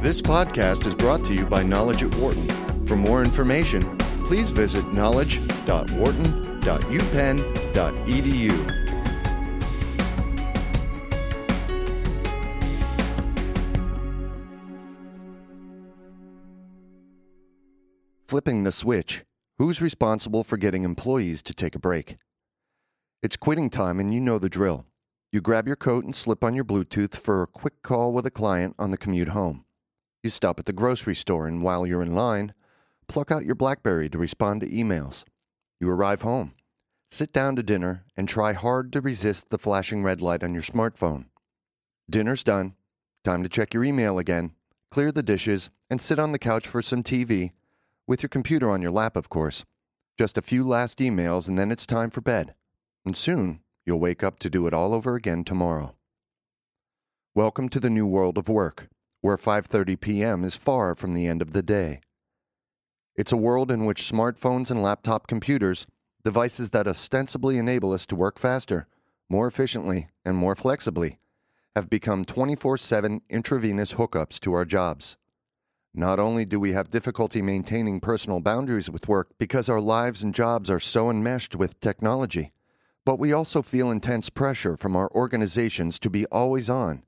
This podcast is brought to you by Knowledge at Wharton. For more information, please visit knowledge.wharton.upenn.edu. Flipping the switch. Who's responsible for getting employees to take a break? It's quitting time, and you know the drill. You grab your coat and slip on your Bluetooth for a quick call with a client on the commute home. You stop at the grocery store, and while you're in line, pluck out your Blackberry to respond to emails. You arrive home, sit down to dinner, and try hard to resist the flashing red light on your smartphone. Dinner's done. Time to check your email again, clear the dishes, and sit on the couch for some TV, with your computer on your lap, of course. Just a few last emails, and then it's time for bed. And soon, you'll wake up to do it all over again tomorrow. Welcome to the new world of work, where 5:30 p.m. is far from the end of the day. It's a world in which smartphones and laptop computers, devices that ostensibly enable us to work faster, more efficiently, and more flexibly, have become 24/7 intravenous hookups to our jobs. Not only do we have difficulty maintaining personal boundaries with work because our lives and jobs are so enmeshed with technology, but we also feel intense pressure from our organizations to be always on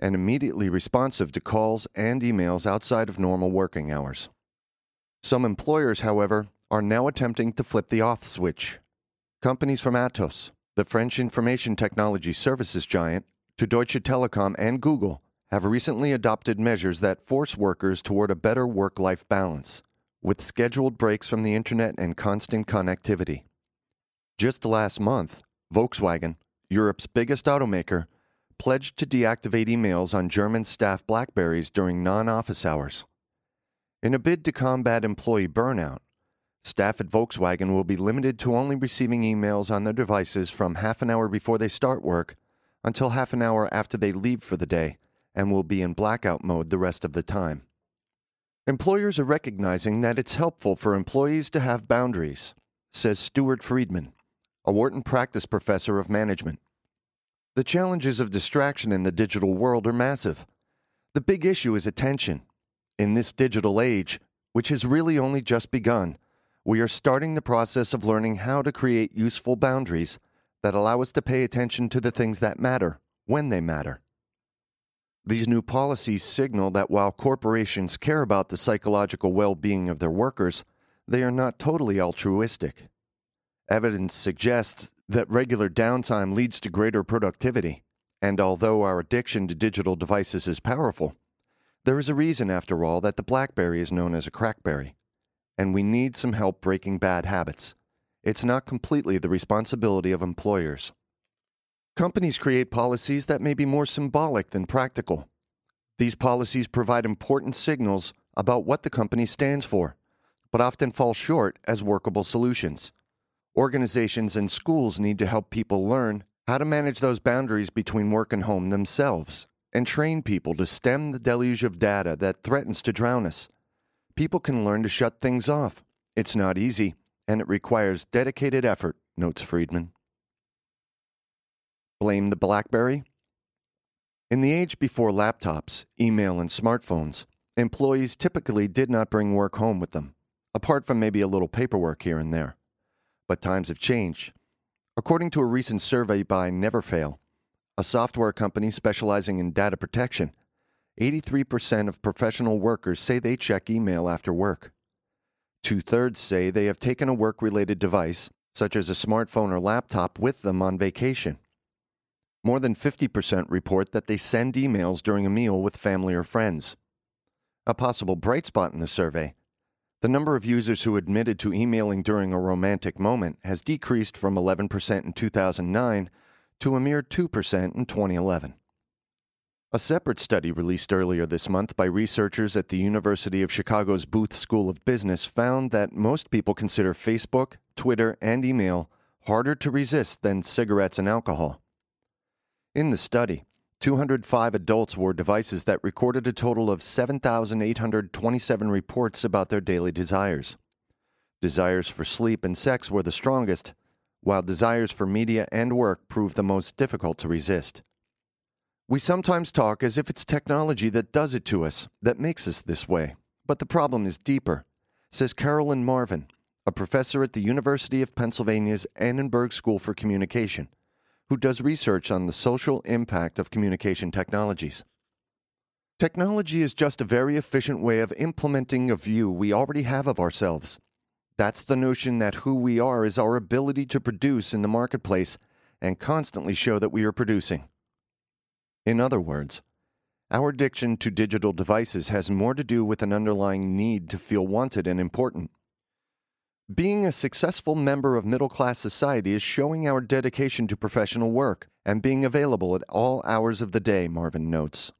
and immediately responsive to calls and emails outside of normal working hours. Some employers, however, are now attempting to flip the off switch. Companies from Atos, the French information technology services giant, to Deutsche Telekom and Google have recently adopted measures that force workers toward a better work life balance, with scheduled breaks from the internet and constant connectivity. Just last month, Volkswagen, Europe's biggest automaker, pledged to deactivate emails on German staff Blackberries during non office hours. In a bid to combat employee burnout, staff at Volkswagen will be limited to only receiving emails on their devices from half an hour before they start work until half an hour after they leave for the day and will be in blackout mode the rest of the time. Employers are recognizing that it's helpful for employees to have boundaries, says Stewart Friedman, a Wharton practice professor of management. The challenges of distraction in the digital world are massive. The big issue is attention. In this digital age, which has really only just begun, we are starting the process of learning how to create useful boundaries that allow us to pay attention to the things that matter when they matter. These new policies signal that while corporations care about the psychological well being of their workers, they are not totally altruistic. Evidence suggests that regular downtime leads to greater productivity, and although our addiction to digital devices is powerful, there is a reason, after all, that the Blackberry is known as a crackberry, and we need some help breaking bad habits. It's not completely the responsibility of employers. Companies create policies that may be more symbolic than practical. These policies provide important signals about what the company stands for, but often fall short as workable solutions. Organizations and schools need to help people learn how to manage those boundaries between work and home themselves and train people to stem the deluge of data that threatens to drown us. People can learn to shut things off. It's not easy, and it requires dedicated effort, notes Friedman. Blame the Blackberry? In the age before laptops, email, and smartphones, employees typically did not bring work home with them, apart from maybe a little paperwork here and there. But times have changed. According to a recent survey by Neverfail, a software company specializing in data protection, 83% of professional workers say they check email after work. Two thirds say they have taken a work related device, such as a smartphone or laptop, with them on vacation. More than 50% report that they send emails during a meal with family or friends. A possible bright spot in the survey the number of users who admitted to emailing during a romantic moment has decreased from 11% in 2009 to a mere 2% in 2011. A separate study released earlier this month by researchers at the University of Chicago's Booth School of Business found that most people consider Facebook, Twitter, and email harder to resist than cigarettes and alcohol. In the study, 205 adults wore devices that recorded a total of 7,827 reports about their daily desires. Desires for sleep and sex were the strongest, while desires for media and work proved the most difficult to resist. We sometimes talk as if it's technology that does it to us, that makes us this way. But the problem is deeper, says Carolyn Marvin, a professor at the University of Pennsylvania's Annenberg School for Communication, who does research on the social impact of communication technologies. Technology is just a very efficient way of implementing a view we already have of ourselves. That's the notion that who we are is our ability to produce in the marketplace and constantly show that we are producing. In other words, our addiction to digital devices has more to do with an underlying need to feel wanted and important. Being a successful member of middle class society is showing our dedication to professional work and being available at all hours of the day, Marvin notes.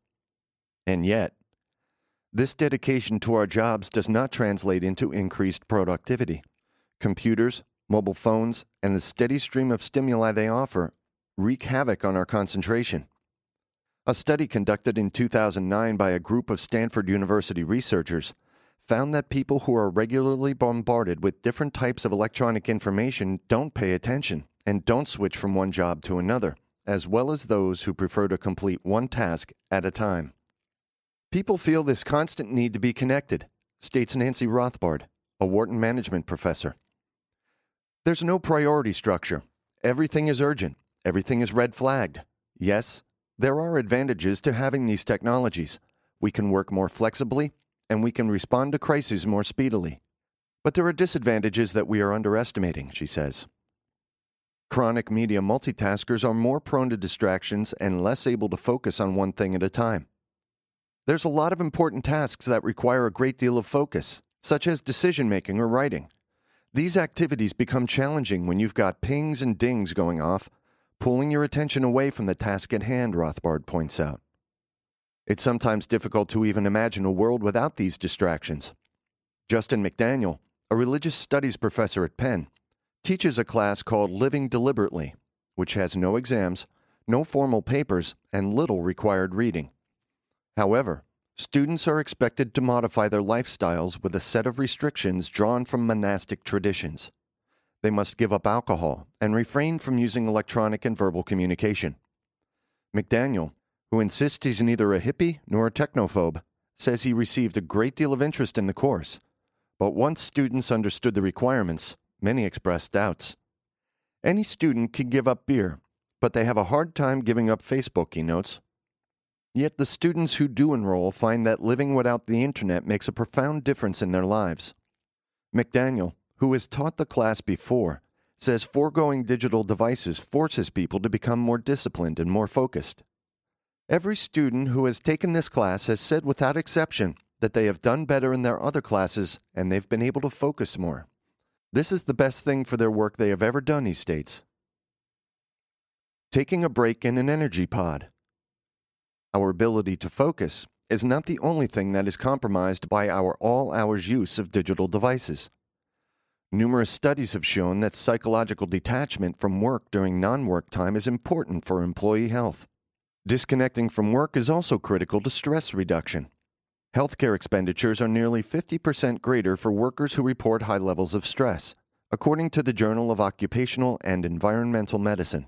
And yet, this dedication to our jobs does not translate into increased productivity. Computers, mobile phones, and the steady stream of stimuli they offer wreak havoc on our concentration. A study conducted in 2009 by a group of Stanford University researchers found that people who are regularly bombarded with different types of electronic information don't pay attention and don't switch from one job to another, as well as those who prefer to complete one task at a time. People feel this constant need to be connected, states Nancy Rothbard, a Wharton management professor. There's no priority structure. Everything is urgent. Everything is red flagged. Yes, there are advantages to having these technologies. We can work more flexibly, and we can respond to crises more speedily. But there are disadvantages that we are underestimating, she says. Chronic media multitaskers are more prone to distractions and less able to focus on one thing at a time. There's a lot of important tasks that require a great deal of focus, such as decision making or writing. These activities become challenging when you've got pings and dings going off pulling your attention away from the task at hand, Rothbard points out. It's sometimes difficult to even imagine a world without these distractions. Justin McDaniel, a religious studies professor at Penn, teaches a class called Living Deliberately, which has no exams, no formal papers, and little required reading. However, students are expected to modify their lifestyles with a set of restrictions drawn from monastic traditions. They must give up alcohol and refrain from using electronic and verbal communication. McDaniel, who insists he's neither a hippie nor a technophobe, says he received a great deal of interest in the course. But once students understood the requirements, many expressed doubts. Any student can give up beer, but they have a hard time giving up Facebook, he notes. Yet the students who do enroll find that living without the internet makes a profound difference in their lives. McDaniel, who has taught the class before, says foregoing digital devices forces people to become more disciplined and more focused. Every student who has taken this class has said without exception that they have done better in their other classes and they've been able to focus more. This is the best thing for their work they have ever done, he states. Taking a break in an energy pod. Our ability to focus is not the only thing that is compromised by our all hours use of digital devices. Numerous studies have shown that psychological detachment from work during non work time is important for employee health. Disconnecting from work is also critical to stress reduction. Healthcare expenditures are nearly 50% greater for workers who report high levels of stress, according to the Journal of Occupational and Environmental Medicine.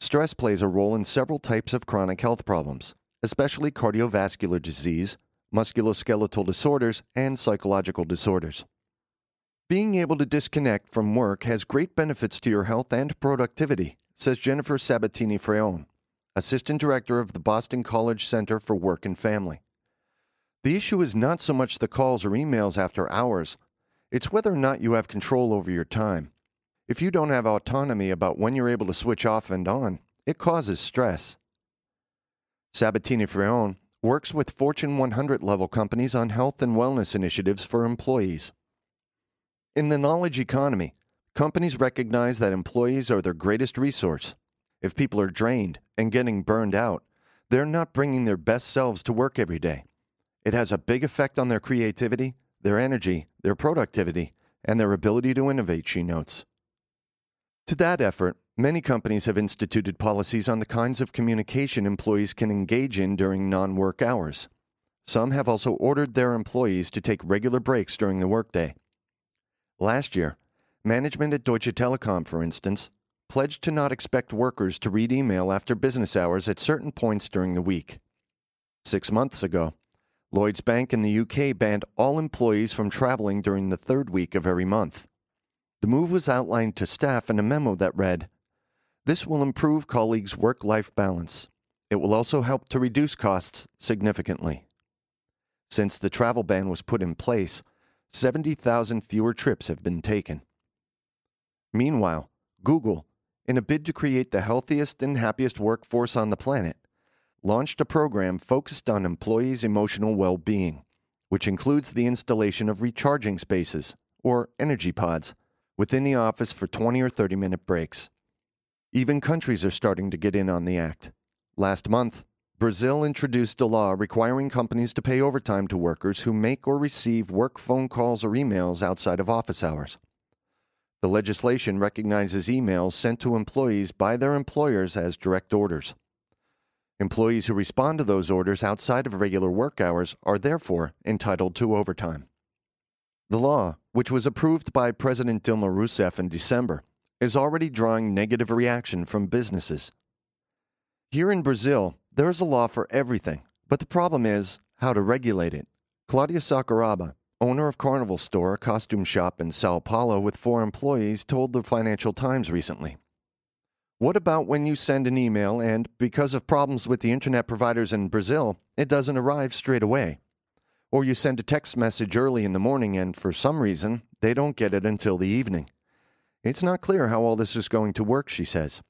Stress plays a role in several types of chronic health problems, especially cardiovascular disease, musculoskeletal disorders, and psychological disorders. Being able to disconnect from work has great benefits to your health and productivity, says Jennifer Sabatini Fraone, Assistant Director of the Boston College Center for Work and Family. The issue is not so much the calls or emails after hours, it's whether or not you have control over your time. If you don't have autonomy about when you're able to switch off and on, it causes stress. Sabatini Fraone works with Fortune 100 level companies on health and wellness initiatives for employees. In the knowledge economy, companies recognize that employees are their greatest resource. If people are drained and getting burned out, they're not bringing their best selves to work every day. It has a big effect on their creativity, their energy, their productivity, and their ability to innovate, she notes. To that effort, many companies have instituted policies on the kinds of communication employees can engage in during non work hours. Some have also ordered their employees to take regular breaks during the workday. Last year, management at Deutsche Telekom, for instance, pledged to not expect workers to read email after business hours at certain points during the week. Six months ago, Lloyds Bank in the UK banned all employees from traveling during the third week of every month. The move was outlined to staff in a memo that read This will improve colleagues' work life balance. It will also help to reduce costs significantly. Since the travel ban was put in place, 70,000 fewer trips have been taken. Meanwhile, Google, in a bid to create the healthiest and happiest workforce on the planet, launched a program focused on employees' emotional well being, which includes the installation of recharging spaces, or energy pods, within the office for 20 or 30 minute breaks. Even countries are starting to get in on the act. Last month, Brazil introduced a law requiring companies to pay overtime to workers who make or receive work phone calls or emails outside of office hours. The legislation recognizes emails sent to employees by their employers as direct orders. Employees who respond to those orders outside of regular work hours are therefore entitled to overtime. The law, which was approved by President Dilma Rousseff in December, is already drawing negative reaction from businesses. Here in Brazil, there is a law for everything, but the problem is how to regulate it. Claudia Sakuraba, owner of Carnival Store, a costume shop in Sao Paulo with four employees, told the Financial Times recently. What about when you send an email and, because of problems with the internet providers in Brazil, it doesn't arrive straight away? Or you send a text message early in the morning and, for some reason, they don't get it until the evening. It's not clear how all this is going to work, she says.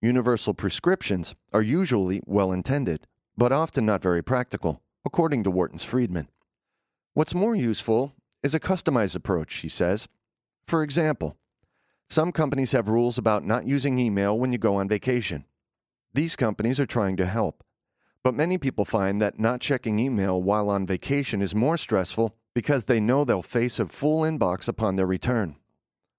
Universal prescriptions are usually well intended, but often not very practical, according to Wharton's Friedman. What's more useful is a customized approach, she says. For example, some companies have rules about not using email when you go on vacation. These companies are trying to help. But many people find that not checking email while on vacation is more stressful because they know they'll face a full inbox upon their return.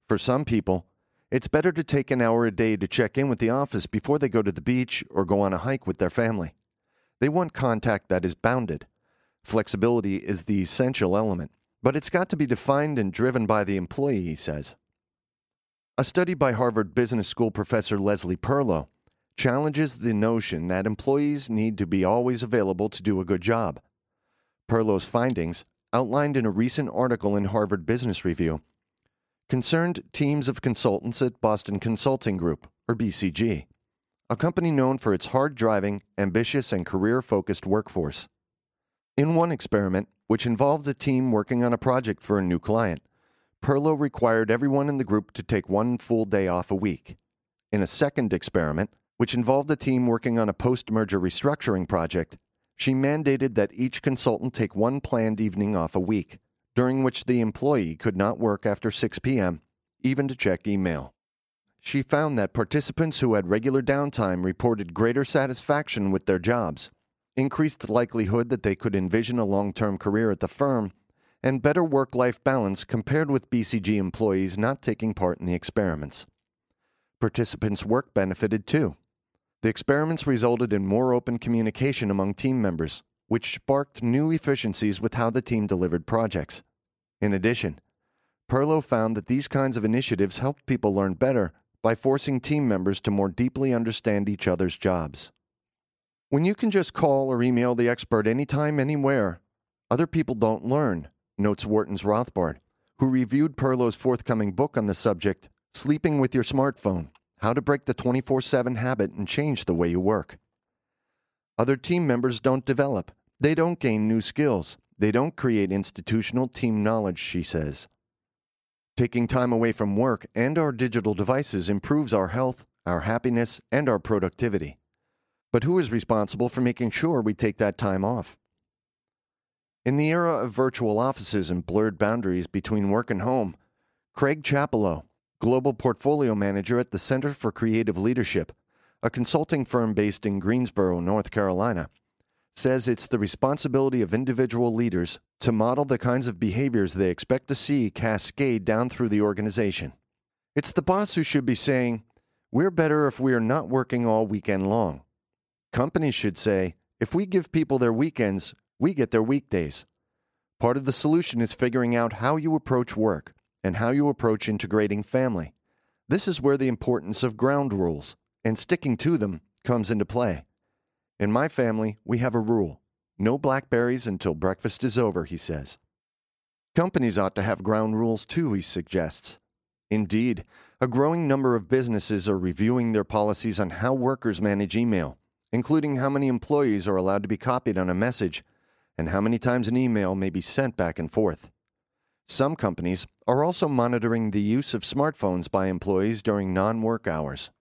For some people, it's better to take an hour a day to check in with the office before they go to the beach or go on a hike with their family. They want contact that is bounded. Flexibility is the essential element, but it's got to be defined and driven by the employee, he says. A study by Harvard Business School professor Leslie Perlow challenges the notion that employees need to be always available to do a good job. Perlow's findings, outlined in a recent article in Harvard Business Review, concerned teams of consultants at Boston Consulting Group, or BCG, a company known for its hard driving, ambitious, and career focused workforce. In one experiment, which involved a team working on a project for a new client, Perlow required everyone in the group to take one full day off a week. In a second experiment, which involved a team working on a post merger restructuring project, she mandated that each consultant take one planned evening off a week, during which the employee could not work after 6 p.m., even to check email. She found that participants who had regular downtime reported greater satisfaction with their jobs, increased likelihood that they could envision a long term career at the firm, and better work life balance compared with BCG employees not taking part in the experiments. Participants' work benefited too. The experiments resulted in more open communication among team members, which sparked new efficiencies with how the team delivered projects. In addition, Perlow found that these kinds of initiatives helped people learn better by forcing team members to more deeply understand each other's jobs. When you can just call or email the expert anytime, anywhere, other people don't learn notes Wharton's Rothbard, who reviewed Perlow's forthcoming book on the subject, Sleeping with Your Smartphone How to Break the 24 7 Habit and Change the Way You Work. Other team members don't develop, they don't gain new skills, they don't create institutional team knowledge, she says. Taking time away from work and our digital devices improves our health, our happiness, and our productivity. But who is responsible for making sure we take that time off? In the era of virtual offices and blurred boundaries between work and home, Craig Chappelow, Global Portfolio Manager at the Center for Creative Leadership, a consulting firm based in Greensboro, North Carolina, says it's the responsibility of individual leaders to model the kinds of behaviors they expect to see cascade down through the organization. It's the boss who should be saying, We're better if we are not working all weekend long. Companies should say, If we give people their weekends, we get their weekdays. Part of the solution is figuring out how you approach work and how you approach integrating family. This is where the importance of ground rules and sticking to them comes into play. In my family, we have a rule no blackberries until breakfast is over, he says. Companies ought to have ground rules too, he suggests. Indeed, a growing number of businesses are reviewing their policies on how workers manage email, including how many employees are allowed to be copied on a message and how many times an email may be sent back and forth. Some companies are also monitoring the use of smartphones by employees during non work hours.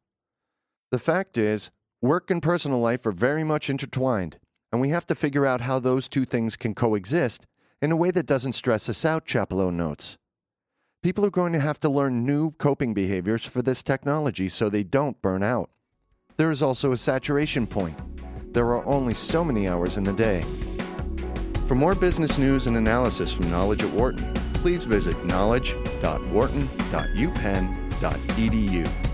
The fact is, work and personal life are very much intertwined, and we have to figure out how those two things can coexist in a way that doesn't stress us out, Chappelow notes. People are going to have to learn new coping behaviors for this technology so they don't burn out. There is also a saturation point. There are only so many hours in the day. For more business news and analysis from Knowledge at Wharton, please visit knowledge.wharton.upenn.edu.